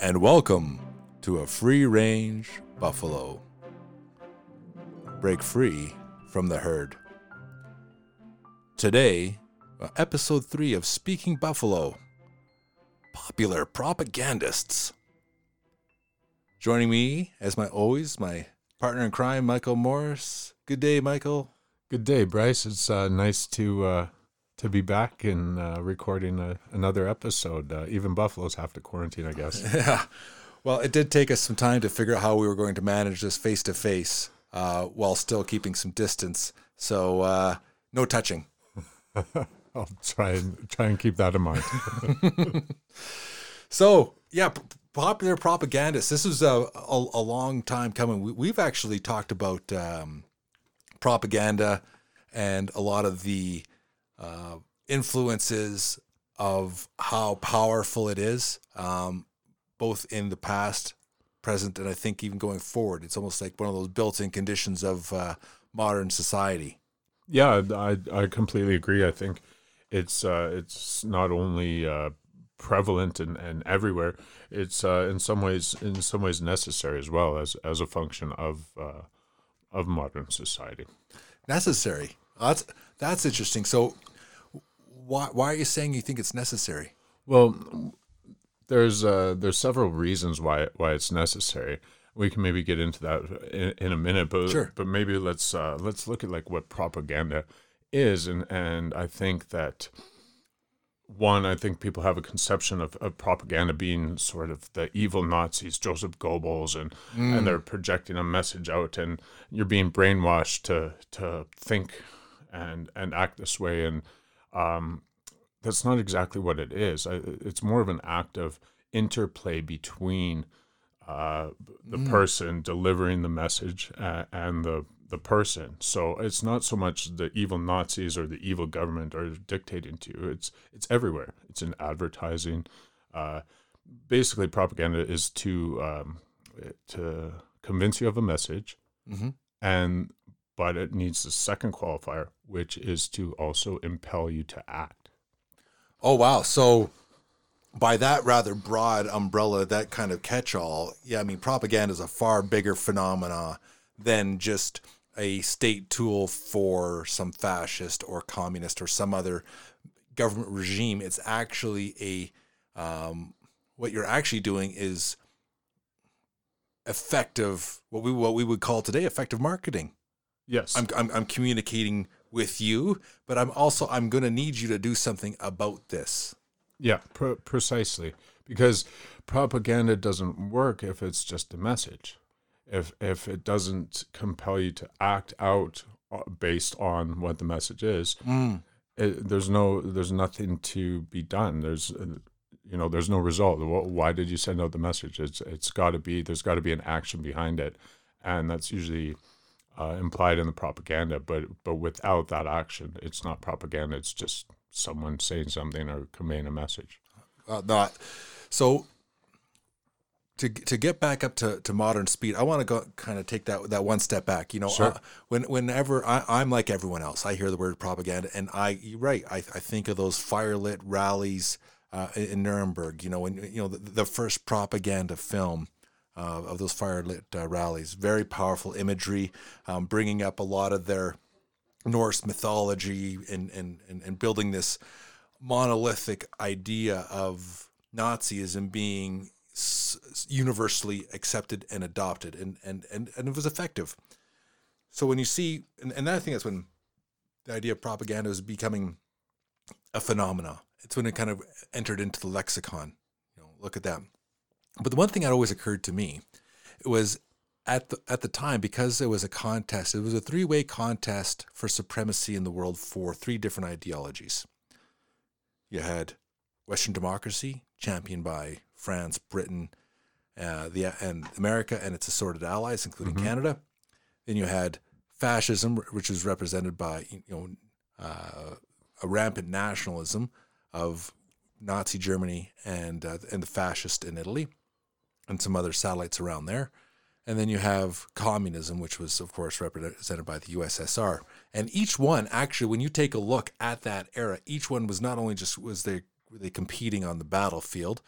and welcome to a free range buffalo. Break free from the herd. Today, uh, episode 3 of Speaking Buffalo Popular Propagandists. Joining me, as my always, my partner in crime, Michael Morris. Good day, Michael. Good day, Bryce. It's uh, nice to uh, to be back and uh, recording a, another episode. Uh, even buffaloes have to quarantine, I guess. Yeah. Well, it did take us some time to figure out how we were going to manage this face to face while still keeping some distance. So, uh, no touching. I'll try and try and keep that in mind. So, yeah, p- popular propagandists. This was a, a, a long time coming. We, we've actually talked about um, propaganda and a lot of the uh, influences of how powerful it is, um, both in the past, present, and I think even going forward. It's almost like one of those built-in conditions of uh, modern society. yeah, I I completely agree. I think it's uh, it's not only uh, prevalent and, and everywhere. It's uh, in some ways in some ways necessary as well as as a function of uh, of modern society. Necessary. That's that's interesting. So, why why are you saying you think it's necessary? Well, there's uh, there's several reasons why why it's necessary. We can maybe get into that in, in a minute, but Sure. but maybe let's uh, let's look at like what propaganda is, and and I think that one, I think people have a conception of, of propaganda being sort of the evil Nazis, Joseph Goebbels, and and they're projecting a message out, and you're being brainwashed to to think and and act this way, and um, that's not exactly what it is. It's more of an act of interplay between uh, the person delivering the message uh, and the the person. So it's not so much the evil Nazis or the evil government are dictating to you. It's it's everywhere. It's in advertising. Uh, basically, propaganda is to um, to convince you of a message, Mhm. and but it needs the second qualifier, which is to also impel you to act. Oh wow! So, by that rather broad umbrella, that kind of catch-all, yeah, I mean, propaganda is a far bigger phenomena than just a state tool for some fascist or communist or some other government regime. It's actually a um, what you're actually doing is effective what we what we would call today effective marketing. Yes. I'm, I'm, I'm communicating with you, but I'm also I'm going to need you to do something about this. Yeah, pr- precisely. Because propaganda doesn't work if it's just a message. If if it doesn't compel you to act out uh, based on what the message is, it, there's no there's nothing to be done. There's uh, you know there's no result. Why did you send out the message? It's it's got to be there's got to be an action behind it, and that's usually uh, implied in the propaganda. But but without that action, it's not propaganda. It's just someone saying something or conveying a message. Uh, not so. To, to get back up to, to modern speed, I want to go kind of take that that one step back. You know, Sure. uh, when whenever I, I'm like everyone else, I hear the word propaganda, and I you're right. I, I think of those firelit rallies uh, in in Nuremberg. You know, when you know the, the first propaganda film uh, of those firelit uh, rallies, very powerful imagery, um, bringing up a lot of their Norse mythology and, and, and, and building this monolithic idea of Nazism being universally accepted and adopted, and, and, and, and it was effective. So when you see, and, and I think that's when the idea of propaganda is becoming a phenomena. It's when it kind of entered into the lexicon. You know, look at that. But the one thing that always occurred to me, was at the at the time because it was a contest. It was a three way contest for supremacy in the world for three different ideologies. You had Western democracy, championed by France, Britain, uh, the and America and its assorted allies, including Canada. Then you had fascism, which was represented by you know uh, a rampant nationalism of Nazi Germany and uh, and the fascist in Italy, and some other satellites around there. And then you have communism, which was, of course, represented by the USSR. And each one, actually, when you take a look at that era, each one was not only just was they were they competing on the battlefield,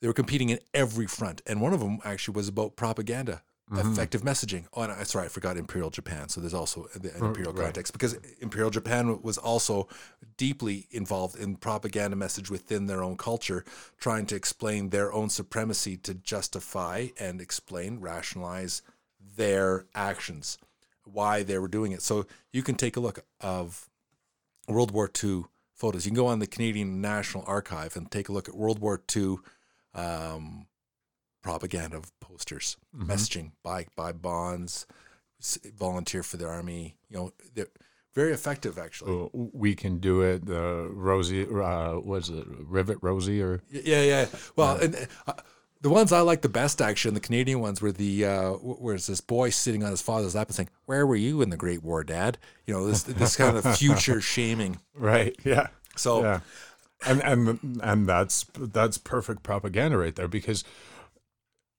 they were competing in every front, and one of them actually was about propaganda, effective messaging. Oh, and I, sorry, I forgot Imperial Japan. So there's also the, an imperial right. context because Imperial Japan was also deeply involved in propaganda message within their own culture, trying to explain their own supremacy to justify and explain, rationalize their actions, why they were doing it. So you can take a look of World War II photos. You can go on the Canadian National Archive and take a look at World War II um, propaganda posters, messaging, buy buy bonds, volunteer for the army. You know, they're very effective actually. Uh, we can do it. The Rosie, uh, was it Rivet Rosie or Yeah, yeah. Well, and uh, the ones I like the best actually, the Canadian ones, were the uh, wh- where's this boy sitting on his father's lap and saying, "Where were you in the Great War, Dad?" You know, this this kind of future shaming. right? Yeah. So yeah and and and that's that's perfect propaganda right there because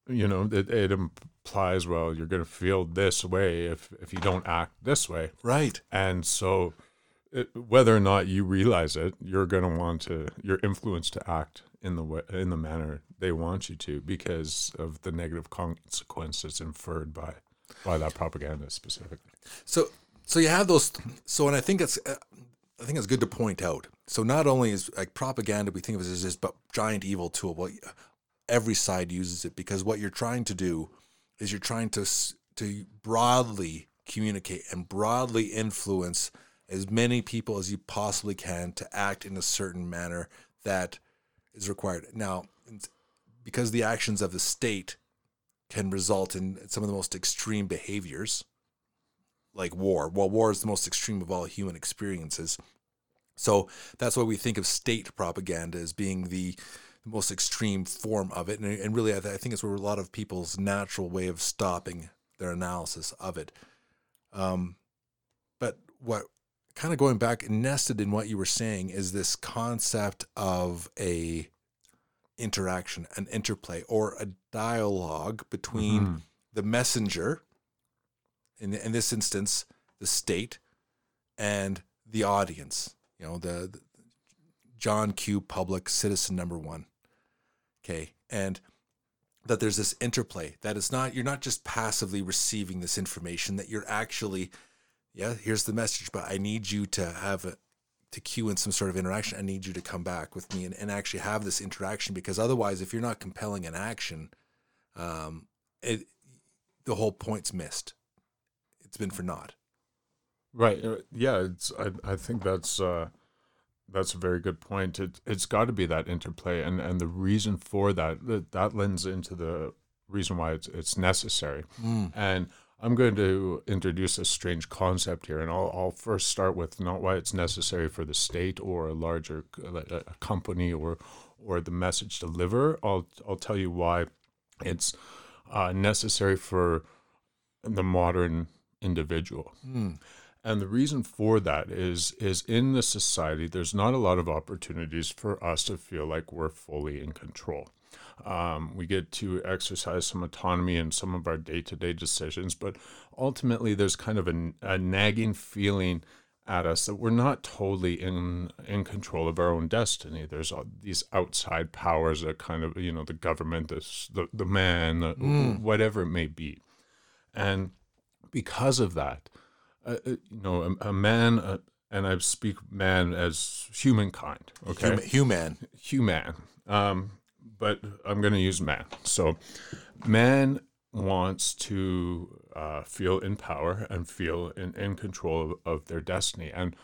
you know it, it implies well you're going to feel this way if if you don't act this way right, and so it, whether or not you realize it you're going to want to you're influenced to act in the way in the manner they want you to because of the negative consequences inferred by by that propaganda specifically So so you have those. So and I think it's uh, I think it's good to point out. So not only is like propaganda we think of it as this but giant evil tool. Well, every side uses it because what you're trying to do is you're trying to to broadly communicate and broadly influence as many people as you possibly can to act in a certain manner that is required. Now, because the actions of the state can result in some of the most extreme behaviors like war. Well, war is the most extreme of all human experiences. So that's why we think of state propaganda as being the, the most extreme form of it. And, and really, I, th- I think it's where a lot of people's natural way of stopping their analysis of it. Um, but what kind of going back nested in what you were saying is this concept of a interaction, an interplay, or a dialogue between Mhm. the messenger, in in this instance, the state, and the audience. You know, the, the John Q. Public Citizen Number One. Okay, and that there's this interplay that it's not you're not just passively receiving this information that you're actually yeah here's the message but i need you to have a to cue in some sort of interaction i need you to come back with me and, and actually have this interaction because otherwise if you're not compelling an action um it the whole point's missed it's been for naught Right. uh, Yeah. It's. I. I think that's. Uh, that's a very good point. It. It's got to be that interplay, and and the reason for that that, that lends into the reason why it's it's necessary. And I'm going to introduce a strange concept here, and I'll I'll first start with not why it's necessary for the state or a larger a a company or or the message deliverer. I'll I'll tell you why it's uh, necessary for the modern individual. And the reason for that is is in the society, there's not a lot of opportunities for us to feel like we're fully in control. Um, we get to exercise some autonomy in some of our day to day decisions, but ultimately, there's kind of a, a nagging feeling at us that we're not totally in in control of our own destiny. There's all these outside powers that kind of you know the government, this, the the man, the, whatever it may be, and because of that, uh, uh, you know, a, a man, uh, and I speak man as humankind, okay, Hum- human human. Um, but I'm going to use man. So, man wants to uh, feel in power and feel in, in control of, of their destiny. And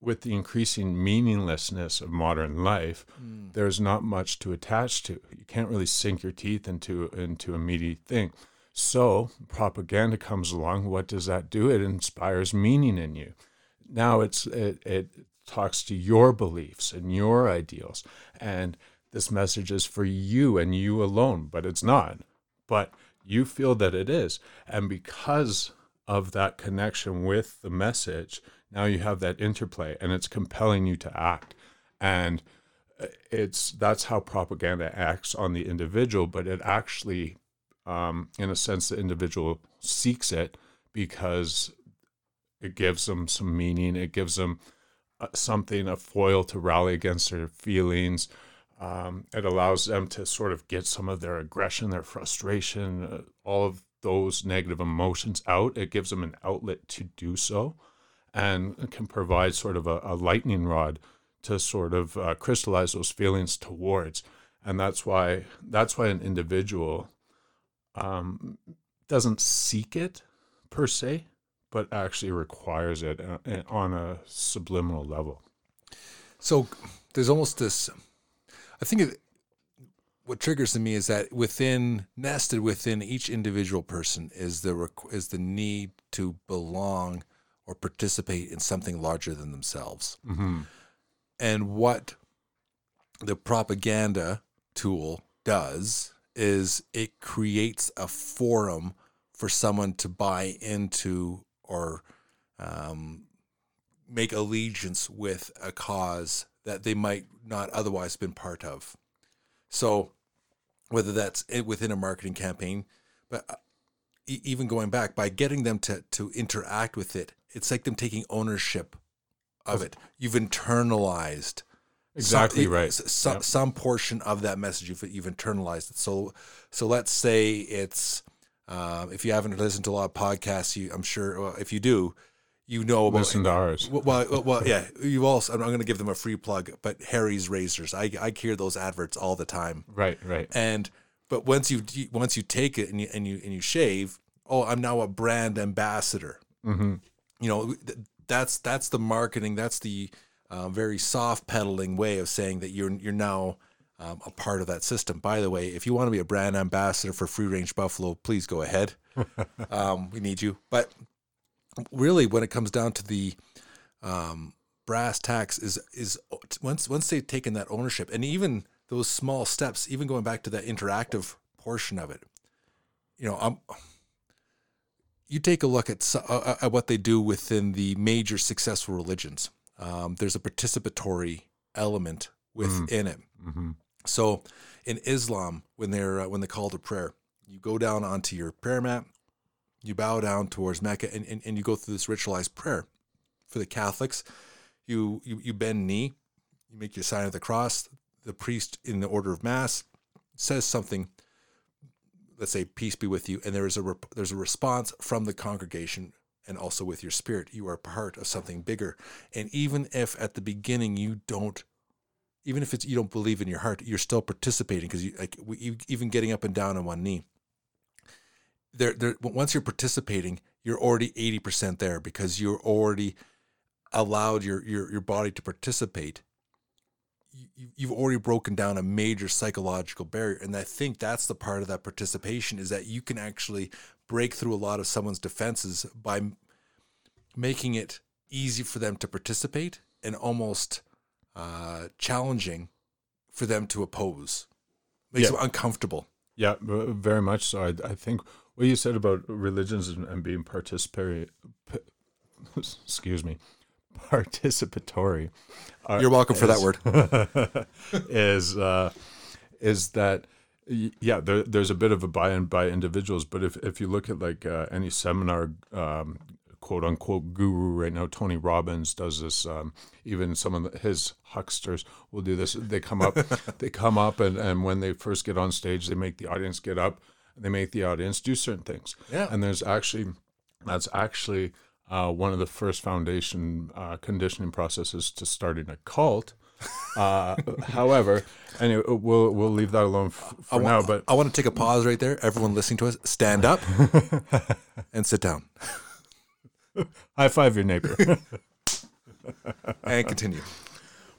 with the increasing meaninglessness of modern life, there's not much to attach to. You can't really sink your teeth into into a meaty thing. So propaganda comes along. What does that do? It inspires meaning in you. Now it's it, it talks to your beliefs and your ideals, and this message is for you and you alone. But it's not. But you feel that it is, and because of that connection with the message, now you have that interplay, and it's compelling you to act. And uh, it's that's how propaganda acts on the individual, but it actually um, in a sense, the individual seeks it because it gives them some meaning. It gives them uh, something, a foil to rally against their feelings. Um, it allows them to sort of get some of their aggression, their frustration, uh, all of those negative emotions out. It gives them an outlet to do so and can provide sort of a, a lightning rod to sort of uh, crystallize those feelings towards. And that's why that's why an individual um, doesn't seek it per se, but actually requires it uh, on a subliminal level. So there's almost this. I think it, what triggers in me is that within nested within each individual person is the is the need to belong or participate in something larger than themselves. Mm-hmm. And what the propaganda tool does is it creates a forum for someone to buy into or um, make allegiance with a cause that they might not otherwise been part of. So, whether that's within a marketing campaign, but uh, even going back by getting them to to interact with it, it's like them taking ownership of it. You've internalized exactly some, right. Some, yep. some portion of that message you've, you've internalized it. So so let's say it's um, if you haven't listened to a lot of podcasts, you I'm sure well, if you do, you know about listen to ours. Well, well, well yeah. You also I'm going to give them a free plug, but Harry's razors. I I hear those adverts all the time. Right, right. And but once you once you take it and you and you and you shave, oh, I'm now a brand ambassador. Mm-hmm. You know, that's that's the marketing. That's the uh, very soft pedaling way of saying that you're you're now um, a part of that system. By the way, if you want to be a brand ambassador for Free Range Buffalo, please go ahead. um, we need you. But really, when it comes down to the um, brass tacks, is is once once they've taken that ownership, and even those small steps, even going back to that interactive portion of it, you know, I'm. You take a look at, uh, at what they do within the major successful religions. Um, there's a participatory element within mm. it. Mm-hmm. So in Islam, when they're uh, when they call to prayer, you go down onto your prayer mat, you bow down towards Mecca, and, and, and you go through this ritualized prayer. For the Catholics, you, you you bend knee, you make your sign of the cross. The priest in the order of mass says something. Let's say peace be with you, and there is a there's a response from the congregation and also with your spirit. You are part of something bigger. And even if at the beginning you don't even if it's you don't believe in your heart, you're still participating because you like you, even getting up and down on one knee. There, there. Once you're participating, you're already eighty percent there because you're already allowed your your your body to participate. You, you've already broken down a major psychological barrier, and I think that's the part of that participation is that you can actually break through a lot of someone's defenses by making it easy for them to participate and almost uh, challenging for them to oppose. Makes yeah. them uncomfortable. Yeah, very much so. I, I think what you said about religions and, and being participatory, excuse me, participatory. You're welcome is, for that word. is uh, is that yeah? There, there's a bit of a buy-in by individuals, but if if you look at like uh, any seminar um, quote unquote guru right now. Tony Robbins does this. Um, even some of the, his hucksters will do this. They come up, they come up, and, and when they first get on stage, they make the audience get up. And they make the audience do certain things. Yeah. And there's actually, that's actually uh, one of the first foundation uh, conditioning processes to starting a cult. Uh, however, anyway, we'll we'll leave that alone f- for now. But I want to take a pause right there. Everyone listening to us, stand up and sit down. High five your neighbor. and continue.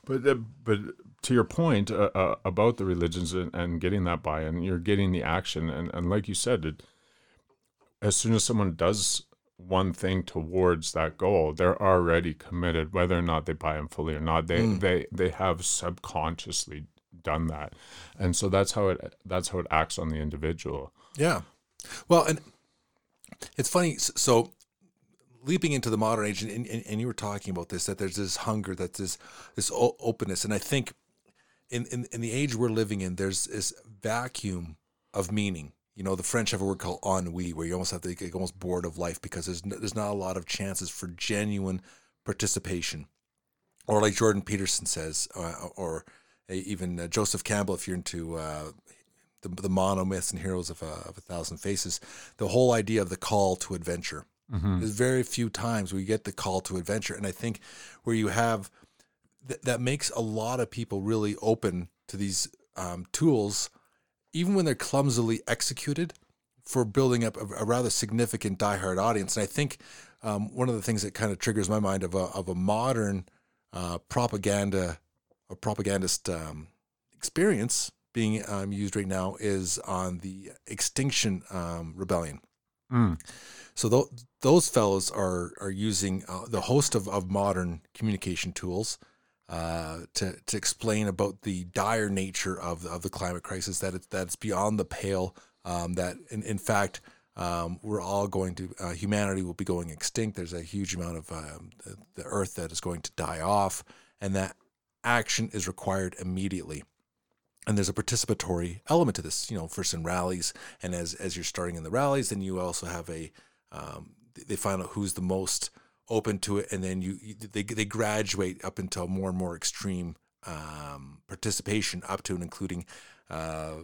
But uh, but to your point uh, uh, about the religions and, and, getting that buy-in, you're getting the action, and, and like you said, it, as soon as someone does one thing towards that goal, they're already committed, whether or not they buy in fully or not. They mm. they they have subconsciously done that, and so that's how it that's how it acts on the individual. Yeah, well, and it's funny. So leaping into the modern age, and, and, and, you were talking about this, that there's this hunger, that this this openness, and I think in, in in the age we're living in, there's this vacuum of meaning. You know, the French have a word called ennui, where you almost have to get almost bored of life because there's no, there's not a lot of chances for genuine participation, or like Jordan Peterson says, uh, or even uh, Joseph Campbell, if you're into uh, the, the monomyths and heroes of a, of a thousand faces, the whole idea of the call to adventure. Mm-hmm. There's very few times you get the call to adventure, and I think where you have th- that makes a lot of people really open to these um, tools, even when they're clumsily executed, for building up a, a rather significant diehard audience. And I think um, one of the things that kind of triggers my mind of a of a modern uh, propaganda or propagandist um, experience being um, used right now is on the Extinction um, Rebellion. Mm. So th- those fellows are are using uh, the host of, of modern communication tools uh, to to explain about the dire nature of of the climate crisis that it's that it's beyond the pale. Um, that in, in fact um, we're all going to uh, humanity will be going extinct. There's a huge amount of um, the, the earth that is going to die off, and that action is required immediately and there's a participatory element to this. You know, first in rallies, and as as you're starting in the rallies, then you also have a um, they find out who's the most open to it, and then you, you they they graduate up until more and more extreme um, participation, up to and including. Uh,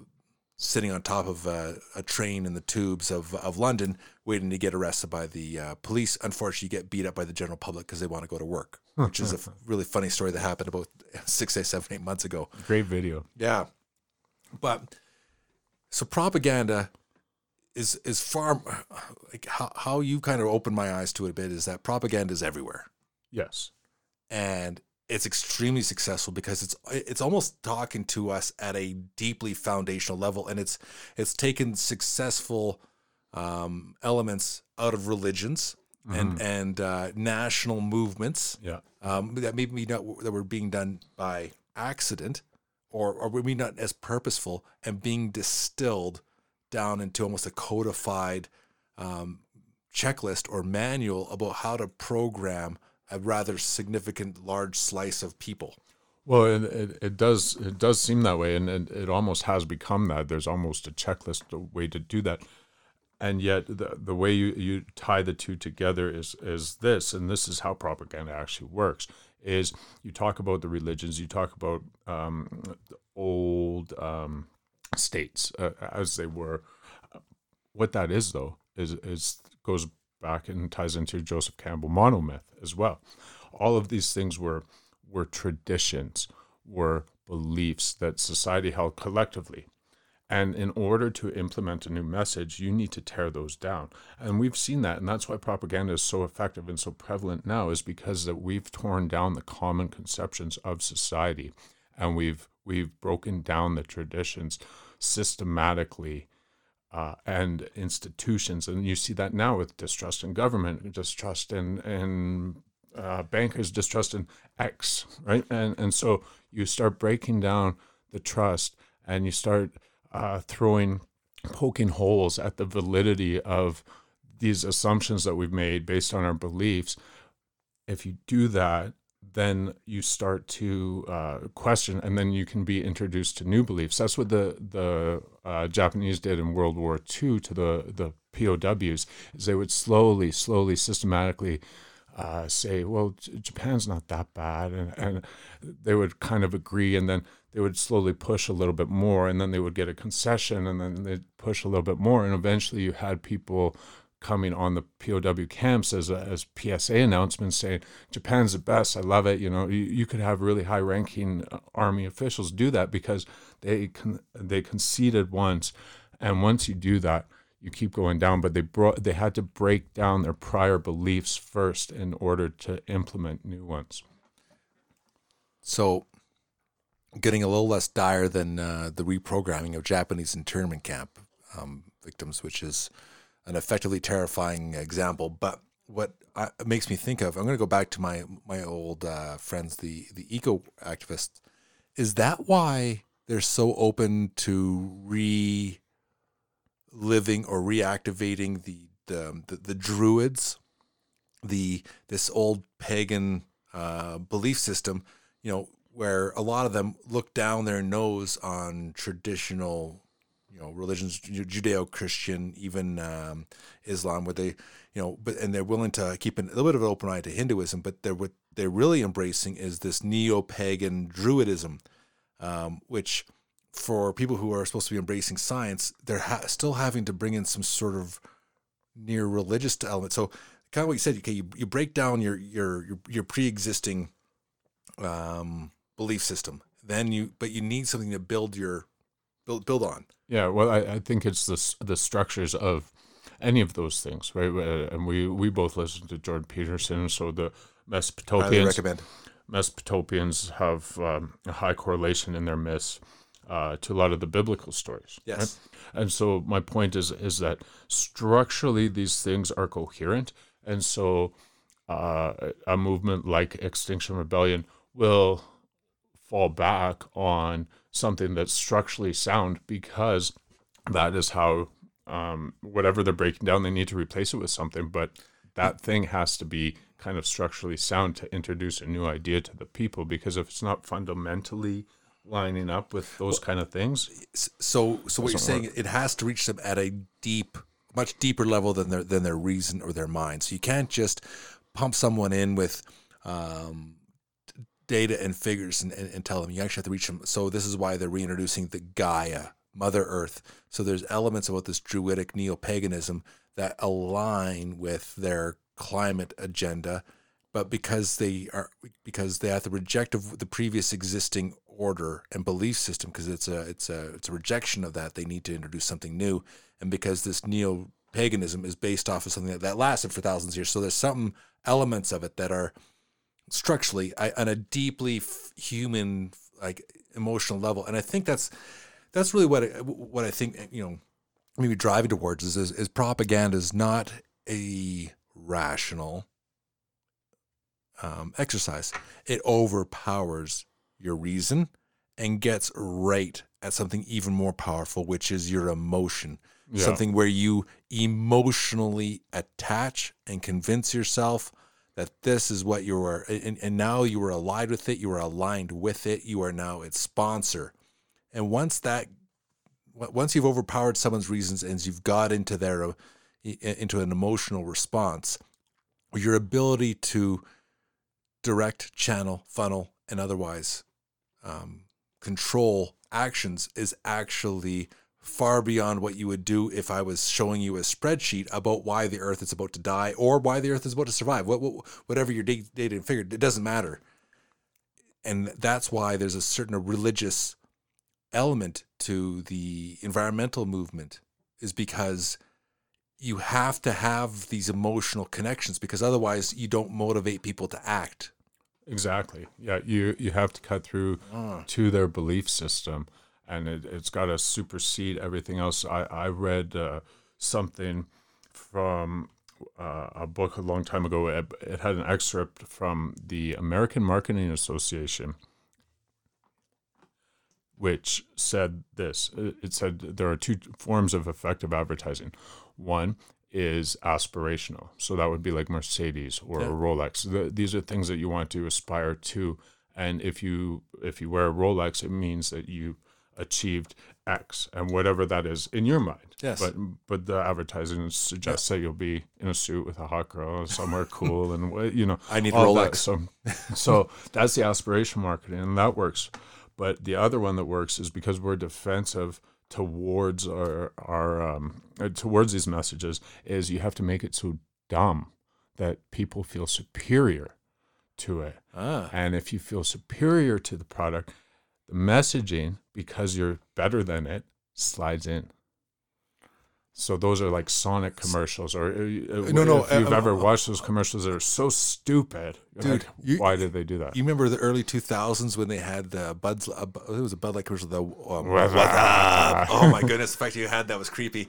sitting on top of a, a, train in the tubes of, of London, waiting to get arrested by the uh, police. Unfortunately, you get beat up by the general public because they want to go to work, which is a f- really funny story that happened about six, eight, seven, eight months ago. Great video. Yeah, but so propaganda is is far like how how you kind of open my eyes to it a bit is that propaganda is everywhere Yes. and it's extremely successful because it's it's almost talking to us at a deeply foundational level and it's it's taken successful um, elements out of religions and and uh, national movements Yeah. um, that maybe not that were being done by accident or or maybe not as purposeful and being distilled down into almost a codified um, checklist or manual about how to program a rather significant large slice of people. Well, it, it, it does it does seem that way, and it, it almost has become that. There's almost a checklist, way to do that, and yet the the way you, you tie the two together is is this, and this is how propaganda actually works. Is you talk about the religions, you talk about um, the old um, states uh, as they were. What that is, though, is is goes back and ties into Joseph Campbell monomyth as well. All of these things were were traditions, were beliefs that society held collectively. And in order to implement a new message, you need to tear those down. And we've seen that. And that's why propaganda is so effective and so prevalent now, is because that we've torn down the common conceptions of society and we've we've broken down the traditions systematically uh, and institutions. And you see that now with distrust in government, distrust in, in uh, bankers, distrust in X, right? And, and so you start breaking down the trust and you start uh, throwing, poking holes at the validity of these assumptions that we've made based on our beliefs. If you do that, then you start to uh, question, and then you can be introduced to new beliefs. That's what the the uh, Japanese did in World War II to the the POWs. Is they would slowly, slowly, systematically uh, say, "Well, J- Japan's not that bad," and and they would kind of agree, and then they would slowly push a little bit more, and then they would get a concession, and then they'd push a little bit more, and eventually you had people coming on the POW camps as a, as PSA announcements saying Japan's the best. I love it. You know, you, you could have really high ranking army officials do that because they con- they conceded once, and once you do that, you keep going down. But they brought they had to break down their prior beliefs first in order to implement new ones. So, getting a little less dire than uh, the reprogramming of Japanese internment camp um, victims, which is an effectively terrifying example. But what I, makes me think of, I'm going to go back to my my old uh, friends, the the eco activists. Is that why they're so open to re living or reactivating the the the, the druids, the this old pagan uh, belief system? You know, where a lot of them look down their nose on traditional know religions judeo-christian even um, islam where they you know but and they're willing to keep an, a little bit of an open eye to hinduism but they're what they're really embracing is this neo-pagan druidism um, which for people who are supposed to be embracing science, they're ha- still having to bring in some sort of near religious element. So, kind of what you said, okay, you, you break down your your your, your pre-existing um, belief system, then you but you need something to build your build build on. Yeah, well, I, I think it's the the structures of any of those things, right? Uh, And we we both listen to Jordan Peterson, so the Mesopotamians recommend. Mesopotamians have um, a high correlation in their myths uh, to a lot of the biblical stories. right? Yes. And so my point is is that structurally these things are coherent, and so uh, a movement like Extinction Rebellion will fall back on something that's structurally sound because that is how um, whatever they're breaking down, they need to replace it with something, but that thing has to be kind of structurally sound to introduce a new idea to the people because if it's not fundamentally lining up with those kind of things So, so what you're saying, it has to reach them at a deep, much deeper level than their than their reason or their mind. So you can't just pump someone in with um, data and figures and, and, and tell them. You actually have to reach them. So this is why they're reintroducing the Gaia, Mother Earth. So there's elements about this druidic neo paganism that align with their climate agenda, but because they are because they have to reject of the previous existing order and belief system because it's a it's a it's a rejection of that they need to introduce something new and because this neo paganism is based off of something that, that lasted for thousands of years so there's some elements of it that are structurally I- on a deeply f- human like emotional level. And i think that's that's really what I, what i think you know maybe driving towards is is, is propaganda is not a rational um, exercise. It overpowers your reason and gets right at something even more powerful which is your emotion. Yeah. something where you emotionally attach and convince yourself that this is what you are and, and now you are allied with it you are aligned with it you are now its sponsor. And once that once you've overpowered someone's reasons and you've got into their uh, into an emotional response your ability to direct channel funnel and otherwise um, control actions is actually far beyond what you would do if I was showing you a spreadsheet about why the Earth is about to die or why the Earth is about to survive. What, what whatever your data and figured, it doesn't matter. And that's why there's a certain religious element to the environmental movement, is because you have to have these emotional connections because otherwise you don't motivate people to act. Exactly. Yeah, you you have to cut through ah. to their belief system, and it, it's got to supersede everything else. I I read uh, something from uh, a book a long time ago. It, it had an excerpt from the American Marketing Association, which said this. It it said there are two forms of effective advertising. One is aspirational. So that would be like Mercedes or Yeah. a Rolex. The, these are things that you want to aspire to. And if you if you wear a Rolex, it means that you achieved X and whatever that is in your mind. Yes. But but the advertising suggests that you'll be in a suit with a hot girl somewhere cool and you know I need all that. So so that's the aspiration marketing and that works. But the other one that works is because we're defensive towards our our um, uh, towards these messages is you have to make it so dumb that people feel superior to it. Ah, And if you feel superior to the product, the messaging, because you're better than it, slides in. So those are like Sonic commercials, or uh, uh, No, no, If you've uh, ever uh, watched those commercials, that are so stupid. Dude, like, you- why did they do that? you remember the early 2000s when they had the Bud's, uh, it was a Bud Light commercial, the, um, What's up? Oh my goodness, the fact you had that was creepy.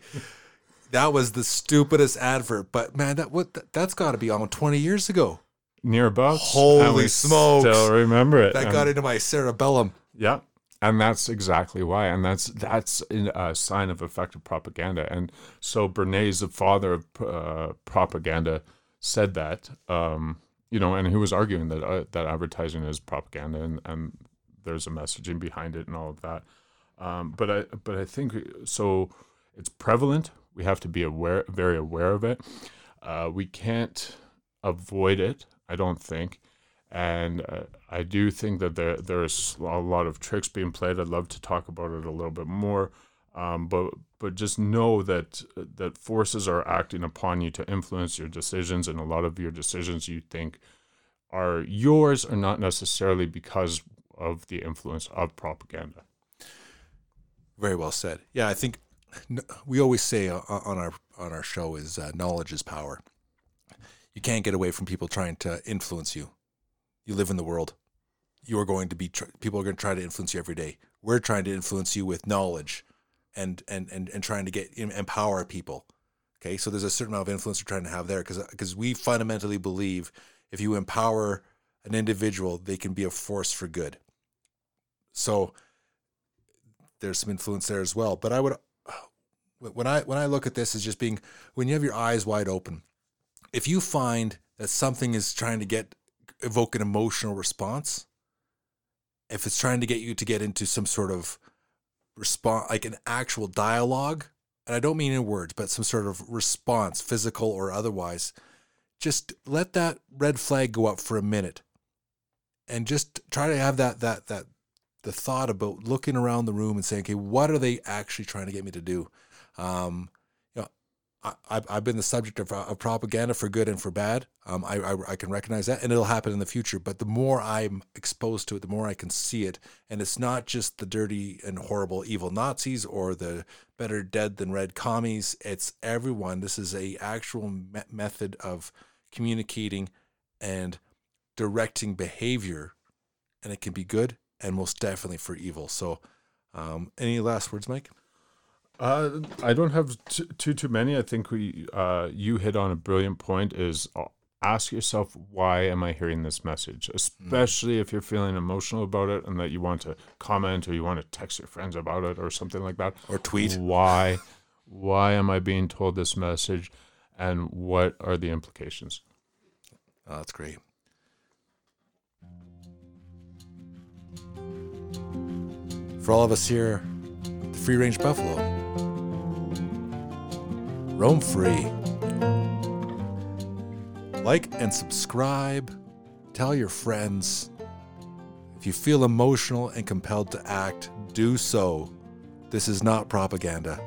That was the stupidest advert, but man, that what that, that's got to be almost 20 years ago. Nearabouts. Holy smokes. Still remember it. That And- got into my cerebellum. Yeah, and that's exactly why, and that's that's a sign of effective propaganda. And so Bernays, the father of uh, propaganda, said that. Um, you know, and he was arguing that uh, that advertising is propaganda, and, and there's a messaging behind it, and all of that. Um, but I but I think so. It's prevalent. We have to be aware, very aware of it. Uh, we can't avoid it. I don't think and uh, I do think that there there's a lot of tricks being played. I'd love to talk about it a little bit more, um, but but just know that that forces are acting upon you to influence your decisions, and a lot of your decisions you think are yours are not necessarily because of the influence of propaganda. Very well said. Yeah, I think we always say on our on our show is uh, knowledge is power. You can't get away from people trying to influence you. You live in the world. You are going to be people are going to try to influence you every day. We're trying to influence you with knowledge, and and and and trying to get empower people. Okay, so there's a certain amount of influence we're trying to have there because because we fundamentally believe if you empower an individual, they can be a force for good. So there's some influence there as well. But I would when I when I look at this as just being when you have your eyes wide open, if you find that something is trying to get evoke an emotional response, if it's trying to get you to get into some sort of response like an actual dialogue, and I don't mean in words, but some sort of response, physical or otherwise, just let that red flag go up for a minute and just try to have that that that the thought about looking around the room and saying, okay, what are they actually trying to get me to do? Um, I, I've been the subject of, of, propaganda for good and for bad. Um, I, I, I, can recognize that, and it'll happen in the future. But the more I'm exposed to it, the more I can see it. And it's not just the dirty and horrible evil Nazis or the better dead than red commies. It's everyone. This is a actual me- method of communicating and directing behavior, and it can be good and most definitely for evil. So, um, any last words, Mike? Uh, I don't have too, too too many. I think we uh, you hit on a brilliant point. Is uh, ask yourself why am I hearing this message, especially mm. if you're feeling emotional about it and that you want to comment or you want to text your friends about it or something like that, or tweet. Why, why am I being told this message, and what are the implications? Oh, that's great. For all of us here, the free range buffalo. Roam free. Like and subscribe. Tell your friends. If you feel emotional and compelled to act, do so. This is not propaganda.